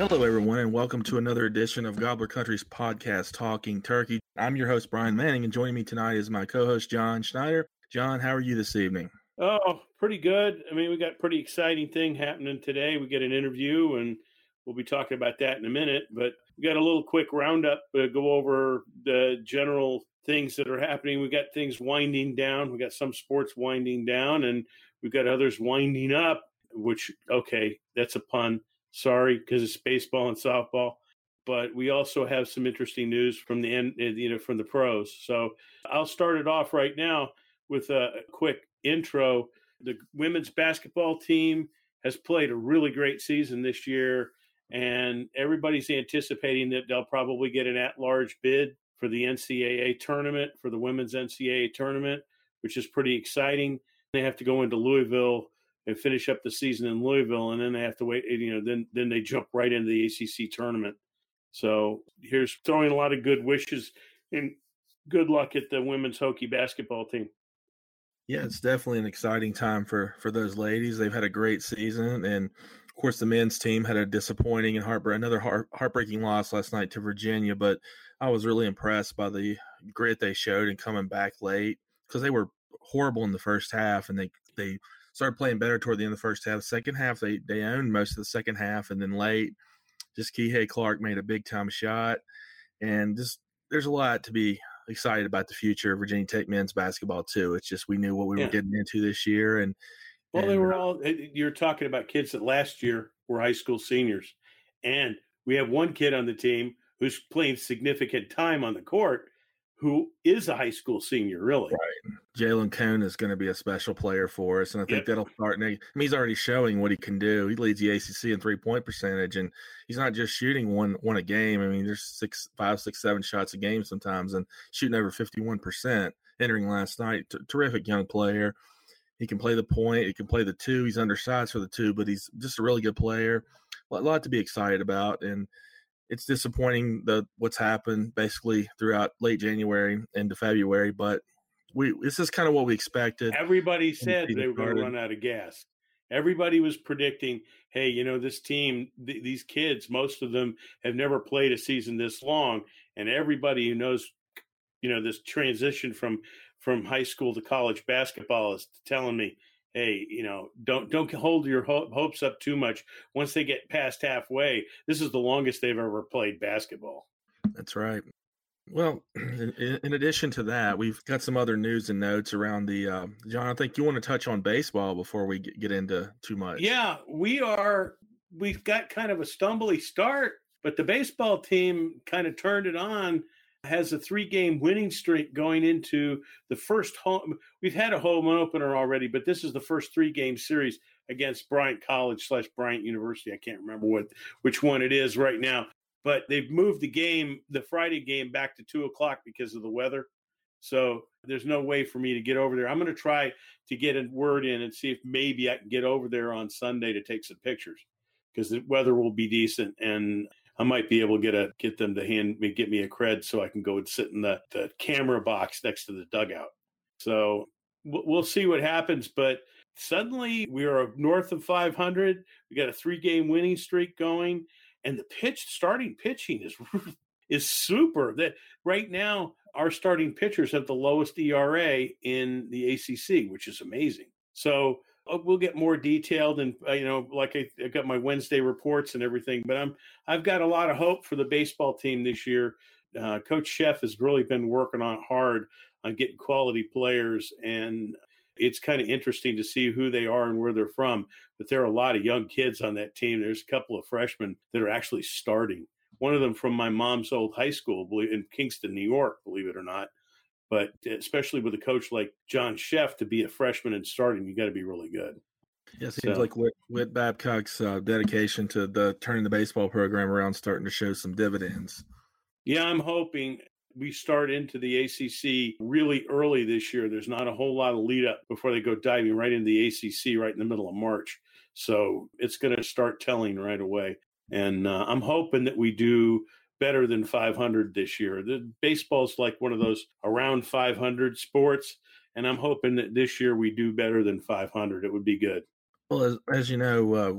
Hello, everyone, and welcome to another edition of Gobbler Country's podcast, Talking Turkey. I'm your host, Brian Manning, and joining me tonight is my co host, John Schneider. John, how are you this evening? Oh, pretty good. I mean, we got pretty exciting thing happening today. We get an interview, and we'll be talking about that in a minute. But we got a little quick roundup, uh, go over the general things that are happening. We got things winding down. We got some sports winding down, and we've got others winding up. Which, okay, that's a pun. Sorry, because it's baseball and softball. But we also have some interesting news from the end, uh, you know, from the pros. So I'll start it off right now with a quick intro. The women's basketball team has played a really great season this year, and everybody's anticipating that they'll probably get an at large bid for the NCAA tournament, for the women's NCAA tournament, which is pretty exciting. They have to go into Louisville and finish up the season in Louisville, and then they have to wait. You know, then then they jump right into the ACC tournament. So here's throwing a lot of good wishes and good luck at the women's hockey basketball team. Yeah, it's definitely an exciting time for for those ladies. They've had a great season, and of course, the men's team had a disappointing and heartbreak another heart, heartbreaking loss last night to Virginia. But I was really impressed by the grit they showed in coming back late because they were horrible in the first half, and they they started playing better toward the end of the first half. Second half, they they owned most of the second half, and then late, just Kihei Clark made a big time shot, and just there's a lot to be excited about the future of Virginia Tech men's basketball too. It's just we knew what we Yeah. were getting into this year, and Well, they were all. eh, You're talking about kids that last year were high school seniors, and we have one kid on the team who's playing significant time on the court, who is a high school senior. Really, Right. Jalen Cone is going to be a special player for us, and I think Yep. that'll start. I mean, he's already showing what he can do. He leads the ACC in three point percentage, and he's not just shooting one one a game. I mean, there's six, five, six, seven shots a game sometimes, and shooting over fifty one percent. Entering last night, T- terrific young player. He can play the point. He can play the two. He's undersized for the two, but he's just a really good player. A lot to be excited about, and it's disappointing the what's happened basically throughout late January into February, but we this is kind of what we expected. everybody said season they were going to run out of gas. Everybody was predicting, hey, you know, this team, th- these kids, most of them have never played a season this long, and everybody who knows, you know, this transition from from high school to college basketball is telling me, hey, you know, don't don't hold your ho- hopes up too much. Once they get past halfway, this is the longest they've ever played basketball. That's right. Well, in, in addition to that, we've got some other news and notes around the. Uh, John, I think you want to touch on baseball before we get, get into too much. Yeah, we are. We've got kind of a stumbly start, but the baseball team kind of turned it on. Has a three-game winning streak going into the first home. We've had a home opener already, but this is the first three-game series against Bryant College slash Bryant University. I can't remember what which one it is right now, but they've moved the game, the Friday game, back to two o'clock because of the weather. So there's no way for me to get over there. I'm going to try to get a word in and see if maybe I can get over there on Sunday to take some pictures because the weather will be decent and I might be able to get a get them to hand me get me a cred so I can go and sit in the, the camera box next to the dugout. So we'll see what happens. But suddenly we are north of 500. We got a three game winning streak going, and the pitch starting pitching is is super. That right now our starting pitchers have the lowest ERA in the ACC, which is amazing. So we'll get more detailed and uh, you know like I, I, got my wednesday reports and everything but i'm i've got a lot of hope for the baseball team this year. Uh, coach Szefc has really been working on hard on getting quality players and it's kind of interesting to see who they are and where they're from but there are a lot of young kids on that team. There's a couple of freshmen that are actually starting. One of them from my mom's old high school in kingston new york believe it or not but especially with a coach like John Szefc to be a freshman and starting, you got to be really good. Yeah, it seems so, like Whit, Whit Babcock's uh, dedication to the turning the baseball program around starting to show some dividends. Yeah, I'm hoping we start into the ACC really early this year. There's not a whole lot of lead up before they go diving right into the ACC right in the middle of March. So it's going to start telling right away. And uh, I'm hoping that we do better than 500 this year. The baseball's like one of those around 500 sports, and I'm hoping that this year we do better than 500. It would be good. Well, as, as you know, uh,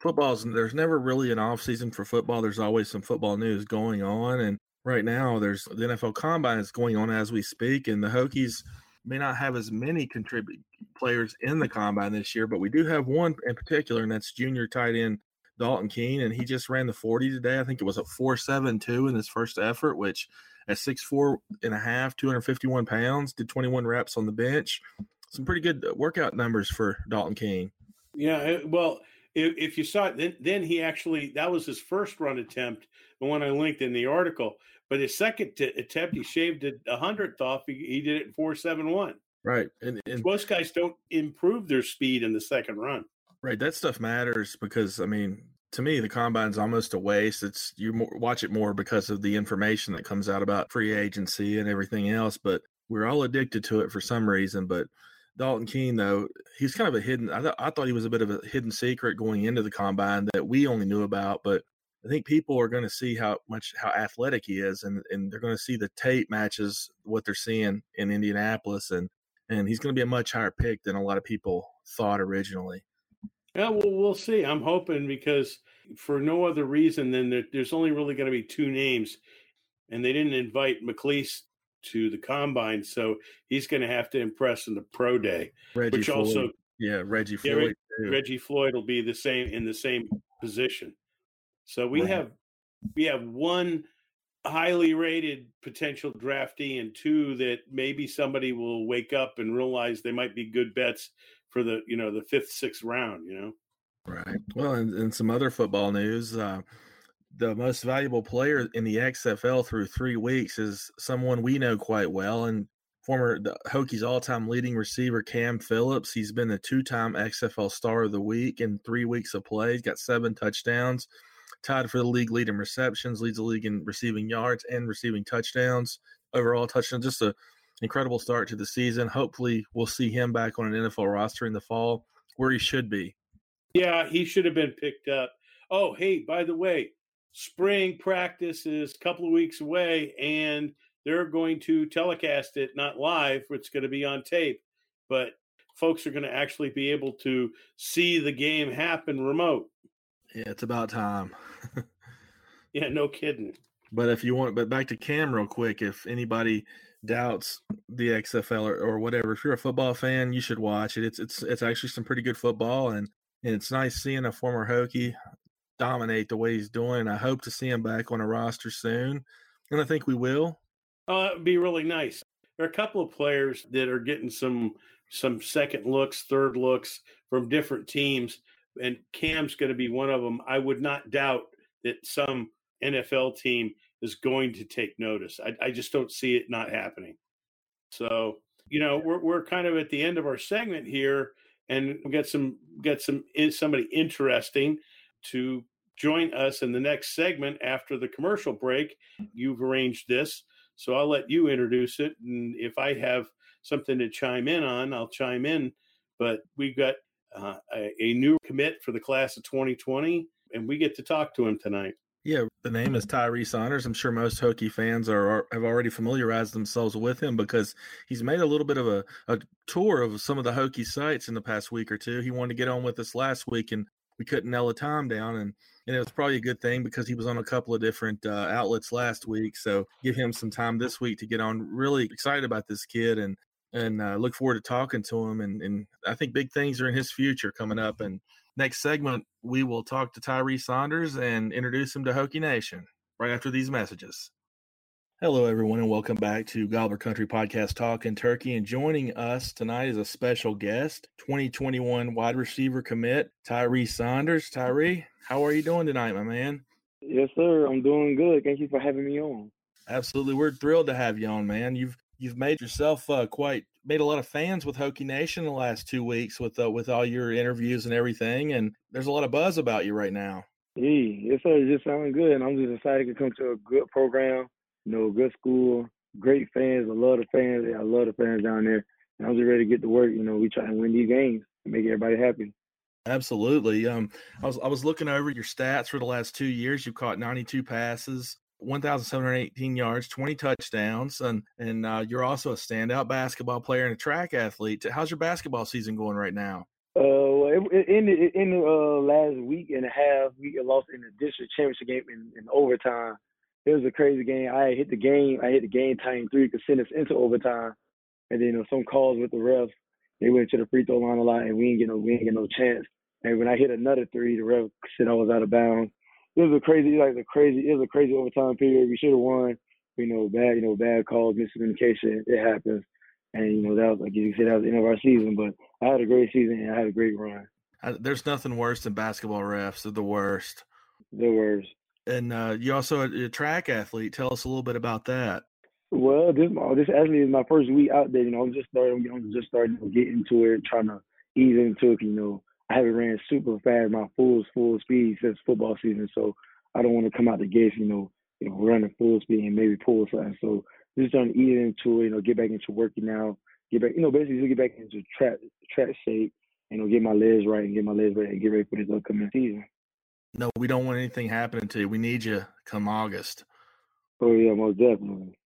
football's there's never really an off season for football. There's always some football news going on, and right now there's the NFL Combine is going on as we speak, and the Hokies may not have as many contribute players in the combine this year, but we do have one in particular, and that's junior tight end Dalton Keene, and he just ran the 40 today. I think it was a 4.72 in his first effort, which at 6'4 and a half, 251 pounds, did 21 reps on the bench. Some pretty good uh, workout numbers for Dalton Keene. Yeah, well, if, if you saw it, then, then he actually, that was his first run attempt, the one I linked in the article. But his second t- attempt, he shaved it a hundredth off. He, he did it in 4.71. Right. And, and most guys don't improve their speed in the second run. Right, that stuff matters because I mean, to me, the combine's almost a waste. It's you watch it more because of the information that comes out about free agency and everything else. But we're all addicted to it for some reason. But Dalton Keene, though, he's kind of a hidden. I, th- I thought he was a bit of a hidden secret going into the combine that we only knew about. But I think people are going to see how much how athletic he is, and and they're going to see the tape matches what they're seeing in Indianapolis, and and he's going to be a much higher pick than a lot of people thought originally. Yeah, well, we'll see. I'm hoping because for no other reason than that there's only really going to be two names, and they didn't invite McClease to the combine, so he's going to have to impress in the pro day. Reggie which Floyd. also, yeah, Reggie Floyd. Yeah, Reggie Floyd will be the same in the same position. So we right. have we have one highly rated potential draftee and two that maybe somebody will wake up and realize they might be good bets for the you know the fifth sixth round you know? Right. Well and, and some other football news uh, the most valuable player in the xfl through three weeks is someone we know quite well and former the hokies all-time leading receiver cam phillips. He's been the two-time xfl star of the week in three weeks of play. He's got seven touchdowns tied for the league lead in receptions leads the league in receiving yards and receiving touchdowns overall touchdowns just a incredible start to the season. Hopefully, we'll see him back on an NFL roster in the fall where he should be. Yeah, he should have been picked up. Oh, hey, by the way, spring practice is a couple of weeks away and they're going to telecast it not live, it's going to be on tape, but folks are going to actually be able to see the game happen remote. Yeah, it's about time. yeah, no kidding. But if you want, but back to Cam real quick, if anybody doubts the XFL or, or, whatever, if you're a football fan, you should watch it. It's it's it's actually some pretty good football, and, and it's nice seeing a former Hokie dominate the way he's doing. I hope to see him back on a roster soon, and I think we will. Oh, it'd be really nice. There are a couple of players that are getting some some second looks, third looks from different teams, and Cam's going to be one of them. I would not doubt that some NFL team is going to take notice. I, I just don't see it not happening. So, you know, we're we're kind of at the end of our segment here, and we some get some somebody interesting to join us in the next segment after the commercial break. You've arranged this, so I'll let you introduce it, and if I have something to chime in on, I'll chime in. But we've got uh, a, a new commit for the class of 2020, and we get to talk to him tonight. Yeah, the name is Tyree Saunders. I'm sure most Hokie fans are, are, have already familiarized themselves with him because he's made a little bit of a, a tour of some of the Hokie sites in the past week or two. He wanted to get on with us last week, and we couldn't nail a time down. And and it was probably a good thing because he was on a couple of different uh, outlets last week. So give him some time this week to get on. Really excited about this kid and and uh, look forward to talking to him. And, and I think big things are in his future coming up. And next segment, we will talk to Tyree Saunders and introduce him to Hokie Nation right after these messages. Hello, everyone, and welcome back to Gobbler Country Podcast Talk in Turkey. And joining us tonight is a special guest, 2021 wide receiver commit, Tyree Saunders. Tyree, how are you doing tonight, my man? Yes, sir. I'm doing good. Thank you for having me on. Absolutely, we're thrilled to have you on, man. You've you've made yourself uh, quite made a lot of fans with Hokie Nation the last two weeks with uh, with all your interviews and everything, and there's a lot of buzz about you right now. Hey, yes, sir. It just sounding good, and I'm just excited to come to a good program you know, good school, great fans. I love the fans. I love the fans down there. And I'm just ready to get to work. You know, we try to win these games and make everybody happy. Absolutely. Um, I was I was looking over your stats for the last two years. You've caught 92 passes, 1,718 yards, 20 touchdowns, and and uh, you're also a standout basketball player and a track athlete. How's your basketball season going right now? Uh, in the in the uh, last week and a half, we lost in the district championship game in, in overtime it was a crazy game. I hit the game. I hit the game time three could send us into overtime, and then you know some calls with the refs. They went to the free throw line a lot, and we didn't get no we didn't get no chance. And when I hit another three, the ref said I was out of bounds. It was a crazy, like a crazy, it was a crazy overtime period. We should have won. You know, bad, you know, bad calls, miscommunication. It happens, and you know that was like you said, that was the end of our season. But I had a great season and I had a great run. There's nothing worse than basketball refs. They're the worst. The worst and uh, you also a, a track athlete. Tell us a little bit about that. Well, this this actually is my first week out there. You know, I'm just starting. I'm just starting to get into it, trying to ease into it. You know, I haven't ran super fast, my full full speed since football season, so I don't want to come out the gates. You know, you know, running full speed and maybe pull something. So just trying to ease into it. You know, get back into working out. Get back. You know, basically get back into track track shape. You know, get my legs right and get my legs ready and get ready for this upcoming season. No, we don't want anything happening to you. We need you come August. Oh yeah, most definitely.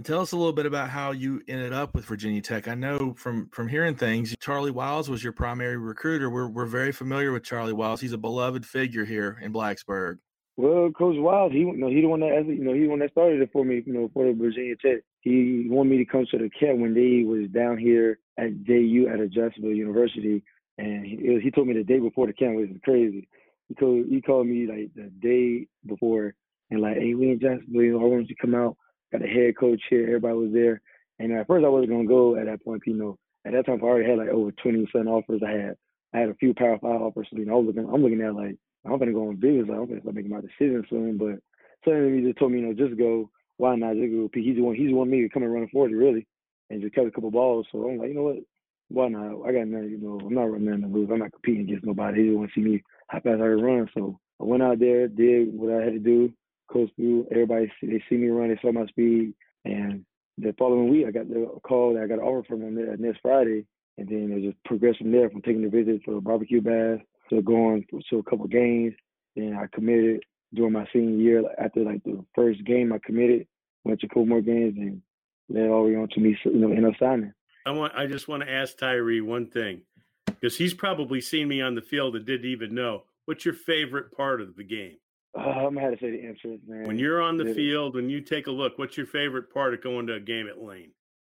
And tell us a little bit about how you ended up with Virginia Tech. I know from from hearing things, Charlie Wiles was your primary recruiter. We're we're very familiar with Charlie Wiles. He's a beloved figure here in Blacksburg. Well, Coach Wiles, he you know he the one that you know he the one that started it for me. You know for the Virginia Tech. He wanted me to come to the camp when they was down here at JU at Jacksonville University, and he, he told me the day before the camp was crazy he called he called me like the day before and like, hey, we in Jacksonville, I want you to come out. Got a head coach here, everybody was there. And at first I wasn't gonna go at that point, you know. At that time I already had like over twenty percent offers. I had I had a few power five offers, so you know, I was looking I'm looking at like I'm gonna go on business, like I'm gonna start making my decision soon. But suddenly he just told me, you know, just go, why not just go He's the one he's the one me to come and run forward really and just catch a couple balls. So I'm like, you know what? Why not? I got nothing, you know, I'm not running in the lose. I'm not competing against nobody. He just want to see me how fast I could run. So I went out there, did what I had to do, coast through. Everybody, they see me run, they saw my speed. And the following week, I got the call that I got an offer from them uh, next Friday. And then it just progressed from there from taking the visit to a barbecue bath to going to a couple games. Then I committed during my senior year. After like the first game, I committed, went to a couple more games, and led all the way on to me, you know, end up signing. I want. I just want to ask Tyree one thing because he's probably seen me on the field and didn't even know. What's your favorite part of the game? Uh, I'm gonna have to say the entrance, man. When you're on the field, when you take a look, what's your favorite part of going to a game at Lane?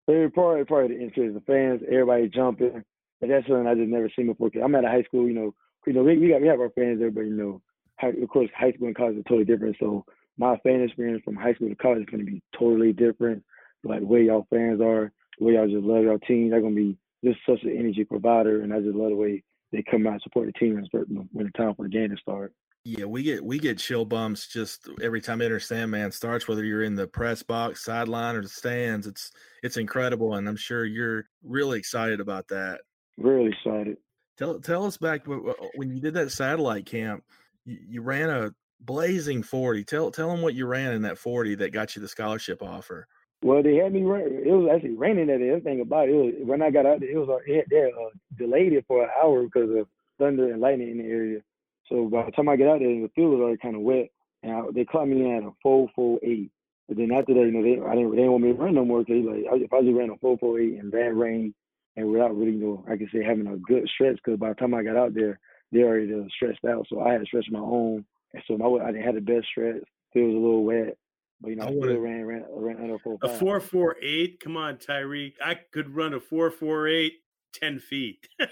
Favorite part, part of the entrance, the fans, everybody jumping. And that's something I just never seen before. I'm at a high school, you know. You know, we, we got we have our fans there, but you know, high, of course, high school and college are totally different. So my fan experience from high school to college is going to be totally different. Like the way y'all fans are, the way y'all just love y'all team, they're going to be just such an energy provider, and I just love the way they come out and support the team when it's time for the game to start. Yeah, we get we get chill bumps just every time Enter Sandman starts, whether you're in the press box, sideline, or the stands. It's it's incredible, and I'm sure you're really excited about that. Really excited. Tell tell us back when you did that satellite camp. You, you ran a blazing forty. Tell tell them what you ran in that forty that got you the scholarship offer. Well, they had me run. It was actually raining that day. Everything about it, it was, when I got out there, it was it, they uh, delayed it for an hour because of thunder and lightning in the area. So by the time I get out there, the field was already kind of wet, and I, they caught me in at a four four eight. But then after that, you know, they I didn't they didn't want me to run no more because like if I just ran a four four eight in bad rain and without really, you know, I could say having a good stretch because by the time I got out there, they already uh, stretched out. So I had to stretch my own And so my I didn't have the best stretch. It was a little wet, but you know I, I still ran ran ran under four A four four eight. Come on, Tyreek. I could run a four four eight. 10 feet.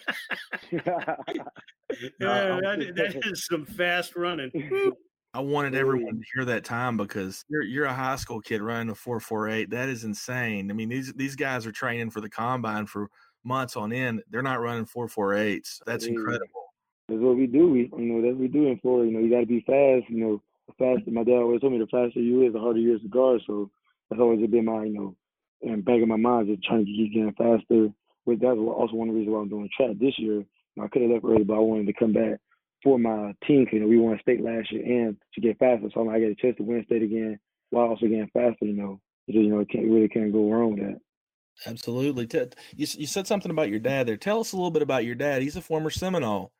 yeah, that, that is some fast running. I wanted everyone to hear that time because you're you're a high school kid running a four four eight. That is insane. I mean these these guys are training for the combine for months on end. They're not running four four eights. That's incredible. That's what we do. We, you know, that's what we do in Florida. You know, you got to be fast. You know, the faster. My dad always told me the faster you is, the harder you is to guard. So that's always been my, you know, in the back of my mind, just trying to keep getting faster. But that's also one of the reasons why I'm doing track this year. I could have left early, but I wanted to come back for my team. You know, we won state last year and to get faster. So I'm like, I get a chance to win state again while also getting faster. You know, you just, you know, it can't really can't go wrong with that. Absolutely. Te- You you said something about your dad there. Tell us a little bit about your dad. He's a former Seminole.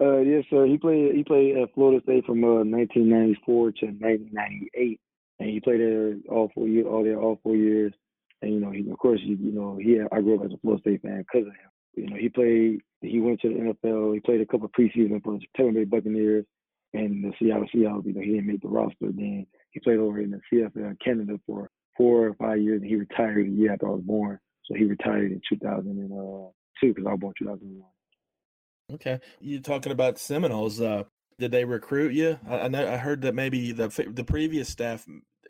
Uh, yes, sir. He played. He played at Florida State from uh, 1994 to 1998, and he played there all four years. All there all four years. And you know, he of course, you, you know, he. I grew up as a Florida State fan because of him. You know, he played. He went to the NFL. He played a couple preseason for the Tampa Bay Buccaneers and the Seattle Seahawks. You know, he didn't make the roster. Then he played over in the CFL Canada for four or five years, and he retired a year after I was born. So he retired in 2002 because I was born 2001. Okay. you're talking about Seminoles? Uh, did they recruit you? I, I know I heard that maybe the the previous staff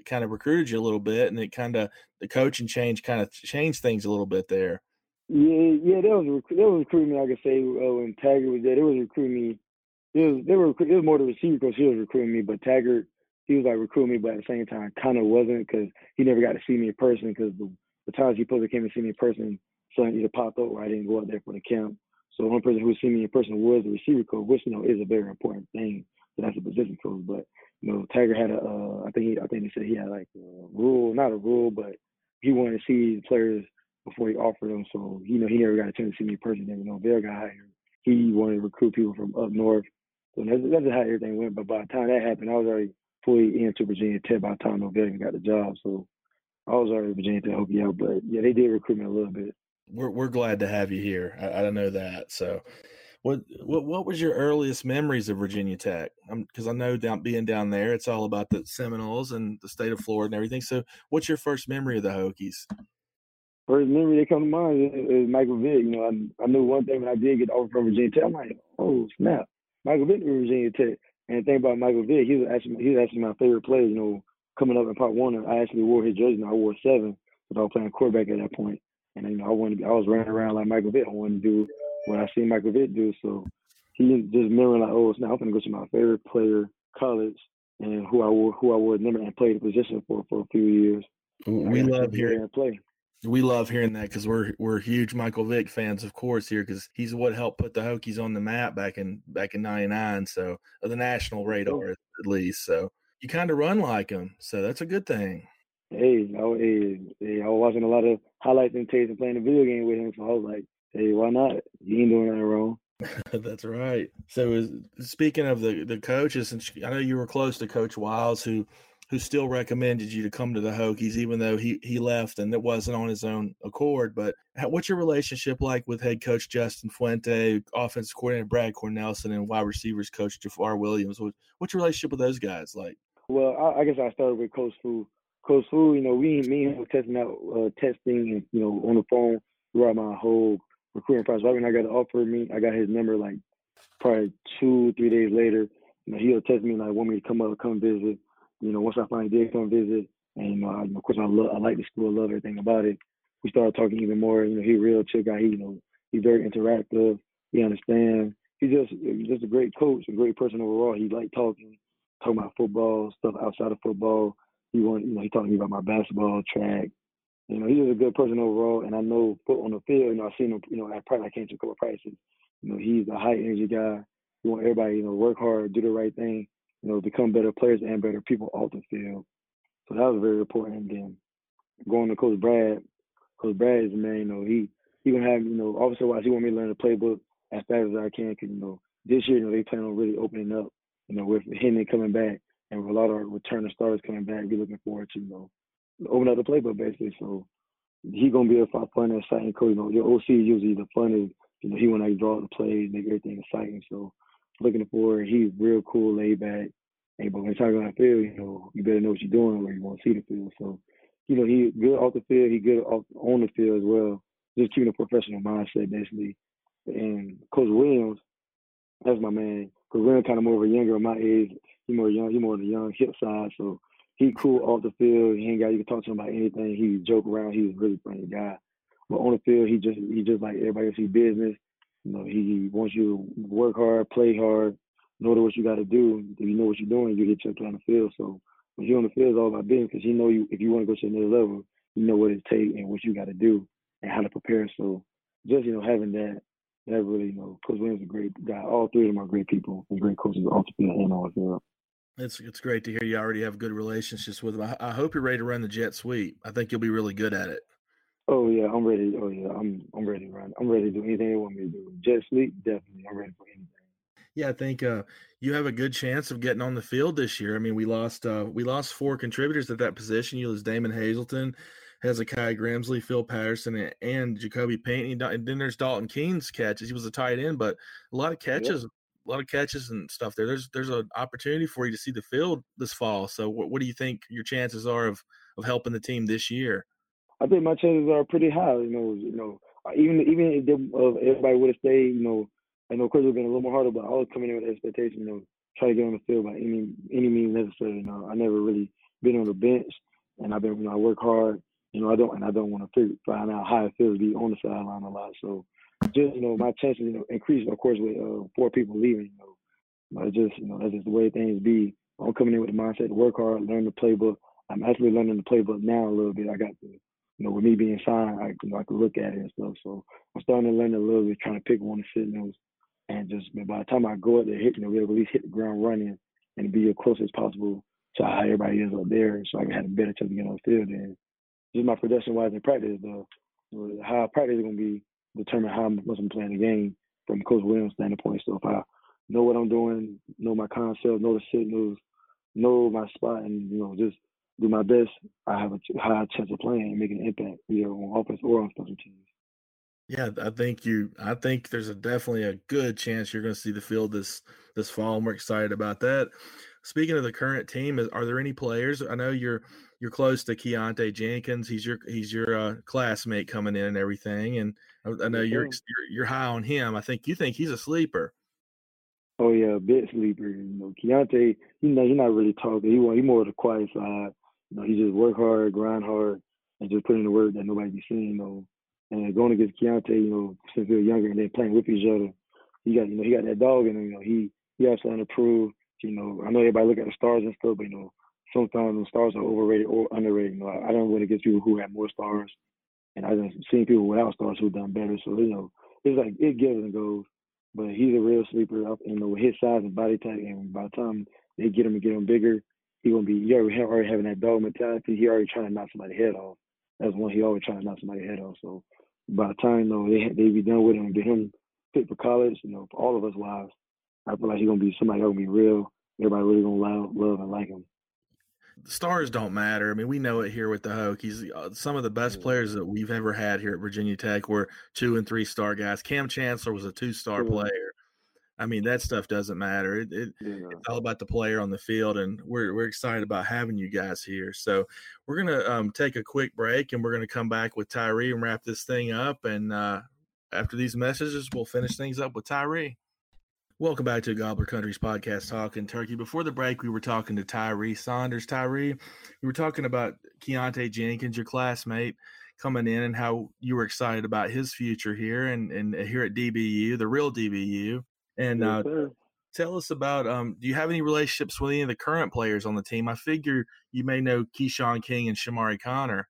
kind of recruited you a little bit, and it kind of the coaching change kind of changed things a little bit there. Yeah, yeah, that was. That was recruiting me. I could say uh, when Taggart was there, they was recruiting me. It was they were it was more the receiver coach. He was recruiting me, but Taggart he was like recruiting me, but at the same time, kind of wasn't because he never got to see me in person. Because the, the times he supposed to came and see me in person, something either popped up or I didn't go out there for the camp. So one person who seen me in person was the receiver coach, which you know is a very important thing. So that's a position coach. But you know, Taggart had a uh, I think he I think he said he had like a rule, not a rule, but he wanted to see the players before he offered them. So you know, he never got a chance to see me in person. You know, Bear got hired. He wanted to recruit people from up north. So that's, that's how everything went. But by the time that happened, I was already fully into Virginia Tech by the time Norvell even got the job. So I was already Virginia Tech Hokie out. But yeah, they did recruit me a little bit. We're we're glad to have you here. I, I don't know that. So, what what what was your earliest memories of Virginia Tech? Because I know down being down there, it's all about the Seminoles and the state of Florida and everything. So, what's your first memory of the Hokies? First memory that come to mind is, is Michael Vick. You know, I, I knew one thing when I did get the offer from Virginia Tech. I'm like, oh snap, Michael Vick from Virginia Tech. And the thing about Michael Vick, he was actually he was actually my favorite player. You know, coming up in Pop Warner, I actually wore his jersey. And I wore seven, but I was playing quarterback at that point. And you know, I wanted, to be, I was running around like Michael Vick. I wanted to do what I seen Michael Vick do. So he just remembering like, oh, snap, I'm gonna go to my favorite player, college, and who I wore, who I wore number and played the position for for a few years. We I got to love hearing play. We love hearing that because we're we're huge Michael Vick fans, of course, here because he's what helped put the Hokies on the map back in back in '99. So of the national radar at least. So you kind of run like him, so that's a good thing. Hey, I, was- hey, hey, I was watching a lot of highlights and tapes and playing the video game with him, so I was like, hey, why not? He ain't doing nothing wrong. That's right. So, is, speaking of the the coaches, and I know you were close to Coach Wiles, who who still recommended you to come to the Hokies, even though he he left and it wasn't on his own accord. But what's your relationship like with head coach Justin Fuente, offensive coordinator Brad Cornelsen, and wide receivers coach Jafar Williams? What, what's your relationship with those guys like? Well, I, I guess I started with Coach Fu. Coach Fu, you know, we me and him were testing out uh, testing and you know on the phone throughout my whole recruiting process. Right when I got the offer, me I got his number like probably two three days later. You know, he'll text me like want me to come up, come visit. You know, once I finally did come visit, and you know, I, of course I love I like the school, I love everything about it. We started talking even more. You know, he real chill guy. He you know he's very interactive. He understands. He's just he's just a great coach, a great person overall. He like talking, talking about football stuff outside of football. He want you know he talking to me about my basketball track. You know, he's just a good person overall, and I know foot on the field. You know, I've seen him. You know, I probably I came to a couple of practices. You know, he's a high energy guy. He want everybody, you know, work hard, do the right thing. You know, become better players and better people off the field. So that was very important. Then going to Coach Brad, Coach Brad is the man. You know, he he gonna have you know officer wise, he want me to learn the playbook as fast as I can. Cause you know this year, you know, they plan on really opening up. You know, with Henry coming back and with a lot of returning starters coming back, be looking forward to you know open up the playbook basically. So he gonna be a fun, exciting coach. You know, your OC is usually the fun is you know he wanna draw the plays, make everything exciting. So looking for. He's real cool, laid back. And but when you're on the field, you know, you better know what you're doing or you want to see the field. So, you know, he good off the field, he good off, on the field as well. Just keeping a professional mindset basically. And Coach Williams, that's my man. Coach Williams kind of more of a younger of my age. He more young, he more on the young hip side. So he cool off the field. He ain't got you can talk to him about anything. He joke around. He's a really funny guy. But on the field, he just he just like everybody else. He business. You know, he wants you to work hard, play hard, know what you got to do. If you know what you're doing, you get your play on the field. So when you're on the field, it's all about business because you know you if you want to go to another level, you know what it takes and what you got to do and how to prepare. So just you know having that, that really you know, Coach Williams is a great guy. All three of them are great people and great coaches off the field and on the field. It's it's great to hear you already have good relationships with them. I, I hope you're ready to run the jet sweep. I think you'll be really good at it. Oh yeah, I'm ready. Oh yeah, I'm I'm ready run. I'm ready to do anything they want me to do. Jet sweep, definitely. I'm ready for anything. Yeah, I think uh, you have a good chance of getting on the field this year. I mean, we lost uh, we lost four contributors at that position. You lose Damon Hazelton, Hezekiah Grimsley, Phil Patterson, and Jacoby Pane. And then there's Dalton Keene's catches. He was a tight end, but a lot of catches, a lot of catches and stuff there. There's there's an opportunity for you to see the field this fall. So, what, what do you think your chances are of of helping the team this year? I think my chances are pretty high. You know, you know, even even if, they, everybody would have stayed, you know, I know Chris would have been a little more harder, but I was coming in with expectation, you know, try to get on the field by any any means necessary. You know, I never really been on the bench, and I've been, you know, I work hard. You know, I don't, and I don't want to find out how it feels to be on the sideline a lot. So, just you know, my chances, you know, increase, of course, with uh, four people leaving. You know, but just you know, that's just the way things be. I'm coming in with the mindset to work hard, learn the playbook. I'm actually learning the playbook now a little bit. I got to you know, with me being signed, I, you know, I could look at it and stuff. So I'm starting to learn a little bit, trying to pick one of sit those, and just by the time I go up there, hit, you know, to at least hit the ground running and be as close as possible to how everybody is up there, so I can have a better chance to get on the field. And just my production wise in practice, though, how I practice is going to be determine how much I'm playing the game from Coach Williams' standpoint. So if I know what I'm doing, know my concept, know the signals, know my spot, and you know just do my best, I have a high chance of playing and making an impact, either on offense or on special teams. Yeah, I think you. I think there's a definitely a good chance you're going to see the field this this fall, and we're excited about that. Speaking of the current team, are there any players? I know you're you're close to Keontae Jenkins. He's your he's your uh, classmate coming in and everything, and I, I know you're, you're you're high on him. I think you think he's a sleeper. Oh yeah, a bit sleeper. You know, Keontae, you know, he's not really talking. He he more of the quiet side. You know, he just work hard, grind hard, and just put in the work that nobody be seeing. You know, and going against Keontae, you know, since we were younger and then playing with each other, he got you know he got that dog in him. You know, he he has something to prove. You know, I know everybody look at the stars and stuff, but you know, sometimes the stars are overrated or underrated. You know, I, I don't win against people who have more stars, and I've seen people without stars who've done better. So you know, it's like it gives and goes. But he's a real sleeper. Up, you know, with his size and body type, and by the time they get him and get him bigger, he gonna be he already, already having that dog mentality. He already trying to knock somebody head off. That's one he always trying to knock somebody head off. So by the time know they they be done with him and get him fit for college, you know, for all of us wives, I feel like he's gonna be somebody gonna be real. Everybody really gonna love, love and like him. The stars don't matter. I mean, we know it here with the Hokies. Uh, some of the best players that we've ever had here at Virginia Tech were two and three star guys. Kam Chancellor was a two star player. I mean, that stuff doesn't matter. It, it yeah. It's all about the player on the field, and we're we're excited about having you guys here. So we're gonna um, take a quick break, and we're gonna come back with Tyree and wrap this thing up. And uh, after these messages, we'll finish things up with Tyree. Welcome back to Gobbler Country's podcast, Talking Turkey. Before the break, we were talking to Tyree Saunders. Tyree, we were talking about Keontae Jenkins, your classmate, coming in, and how you were excited about his future here and, and here at DBU, the real DBU. And uh, tell us about um, do you have any relationships with any of the current players on the team? I figure you may know Keshawn King and Chamarri Conner.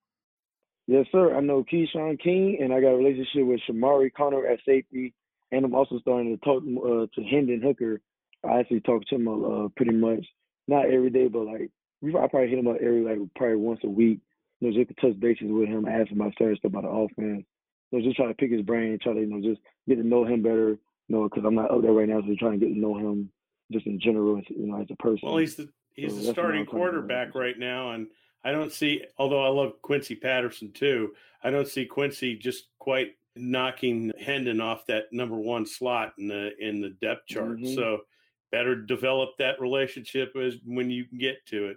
Yes, sir. I know Keshawn King, and I got a relationship with Chamarri Conner at safety, and I'm also starting to talk uh, to Hendon Hooker. I actually talk to him uh, pretty much not every day, but like I probably hit him up every like probably once a week. You know, just to touch bases with him, ask him about certain stuff about the offense. So just try to pick his brain, try to you know just get to know him better, you know, because I'm not up there right now, so we're trying to get to know him just in general, you know, as a person. Well, he's the he's so the starting quarterback right now, and I don't see. Although I love Quincy Patterson too, I don't see Quincy just quite knocking Hendon off that number one slot in the in the depth chart. Mm-hmm. So better develop that relationship as when you can get to it.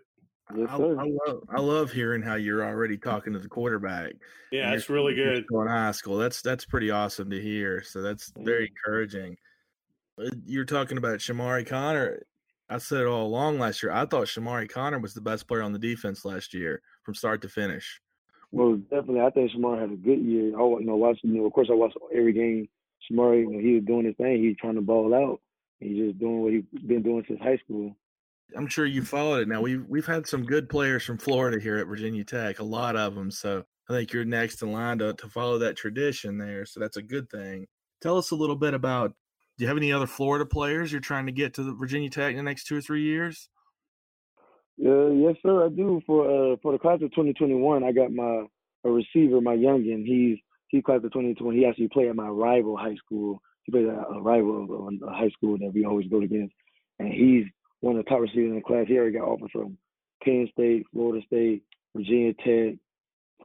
Yes, I. I love I love hearing how you're already talking to the quarterback. Yeah, You're- that's really good. still in high school. That's that's pretty awesome to hear. So that's very Mhm. encouraging. Uh, You're talking about Chamarri Conner. I said it all along last year. I thought Chamarri Conner was the best player on the defense last year from start to finish. Well, definitely, I think Shamar had a good year. I wa- you know watching. You know, of course, I watched every game. Shamar, you know, he was doing his thing. He was trying to ball out. He's just doing what he's been doing since high school. I'm sure you followed it. Now we've we've had some good players from Florida here at Virginia Tech, a lot of them. So I think you're next in line to to follow that tradition there. So that's a good thing. Tell us a little bit about. Do you have any other Florida players you're trying to get to Virginia Tech in the next two or three years? Yeah, yes, sir. I do. For uh, for the class of 2021, I got my a receiver, my youngin. He's he class of 2020. He actually played at my rival high school. He played at a rival of a high school that we always go against, and he's one of the top receivers in the class. He already got offers from Penn State, Florida State, Virginia Tech,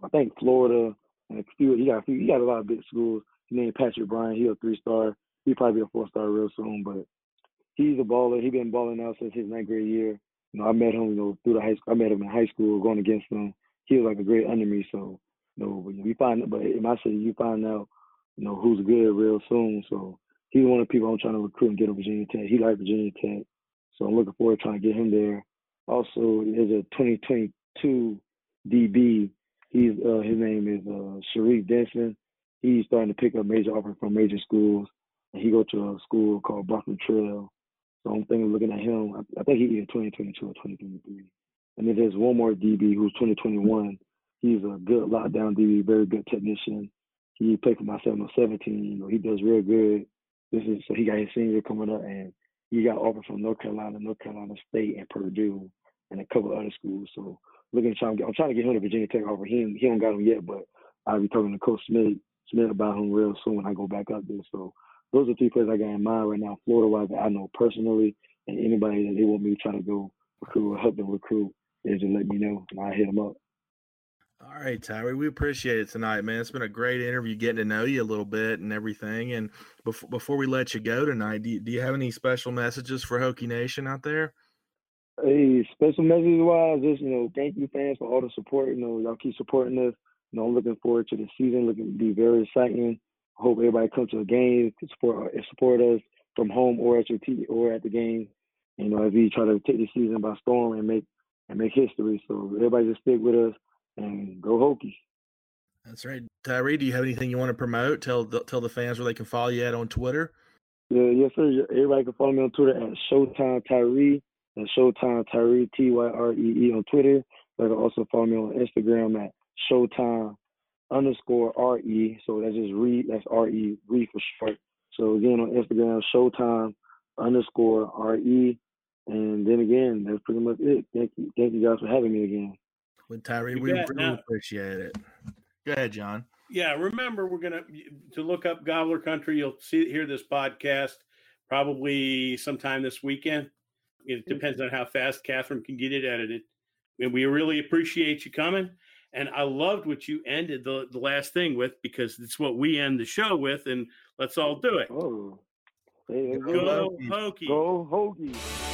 I think Florida, and a few. He got a few. He got a lot of big schools. His name Patrick Bryan. He a three star. He probably be a four star real soon, but he's a baller. He been balling out since his ninth grade year. You know, I met him, you know, through the high school. I met him in high school, going against him. He was like a great under me. So, you know, when we find, but in my city, you find out, you know, who's good real soon. So he's one of the people I'm trying to recruit and get to Virginia Tech. He likes Virginia Tech, so I'm looking forward to trying to get him there. Also, there's a 2022 DB. He's uh, his name is uh, Sharif Denson. He's starting to pick up major offers from major schools, and he go to a school called Bartram Trail. So I'm thinking, of looking at him, I, I think he's either 2022 or 2023. And then there's one more DB who's 2021. He's a good lockdown DB, very good technician. He played for my 717. You know, he does real good. This is so he got his senior coming up, and he got offers from North Carolina, North Carolina State, and Purdue, and a couple other schools. So looking to try I'm trying to get him to Virginia Tech offer. He he don't got him yet, but I'll be talking to Coach Smith Smith about him real soon when I go back up there. So those are three players I got in mind right now, Florida wise that I know personally, and anybody that they want me to try to go recruit or help them recruit, they just let me know and I hit them up. All right, Tyree, we appreciate it tonight, man. It's been a great interview, getting to know you a little bit and everything. And before before we let you go tonight, do you, do you have any special messages for Hokie Nation out there? Hey, special message wise, just you know, thank you fans for all the support. You know, y'all keep supporting us. You know, I'm looking forward to the season. Looking to be very exciting. Hope everybody comes to the game to support uh, support us from home or at your TV or at the game. You know, as we try to take the season by storm and make and make history. So everybody just stick with us and go Hokies. That's right, Tyree. Do you have anything you want to promote? Tell the, tell the fans where they can follow you at on Twitter. Yeah, yes, sir. Everybody can follow me on Twitter at Showtime Tyree. That's Showtime Tyree, T Y R E E on Twitter. They can also follow me on Instagram at Showtime underscore R E. So that's just Re, that's R E, Re for short. So again, on Instagram, Showtime underscore R E. And then again, that's pretty much it. Thank you. Thank you guys for having me again. With Tyree, You we bet. really Now- appreciate it. Go ahead, John. Yeah, remember we're gonna to look up Gobbler Country. You'll see hear this podcast probably sometime this weekend. It depends on how fast Catherine can get it edited. And we really appreciate you coming. And I loved what you ended the, the last thing with because it's what we end the show with, and let's all do it. Oh, hey, let's Go go. Go Hokies. Hokies. Go Hokies.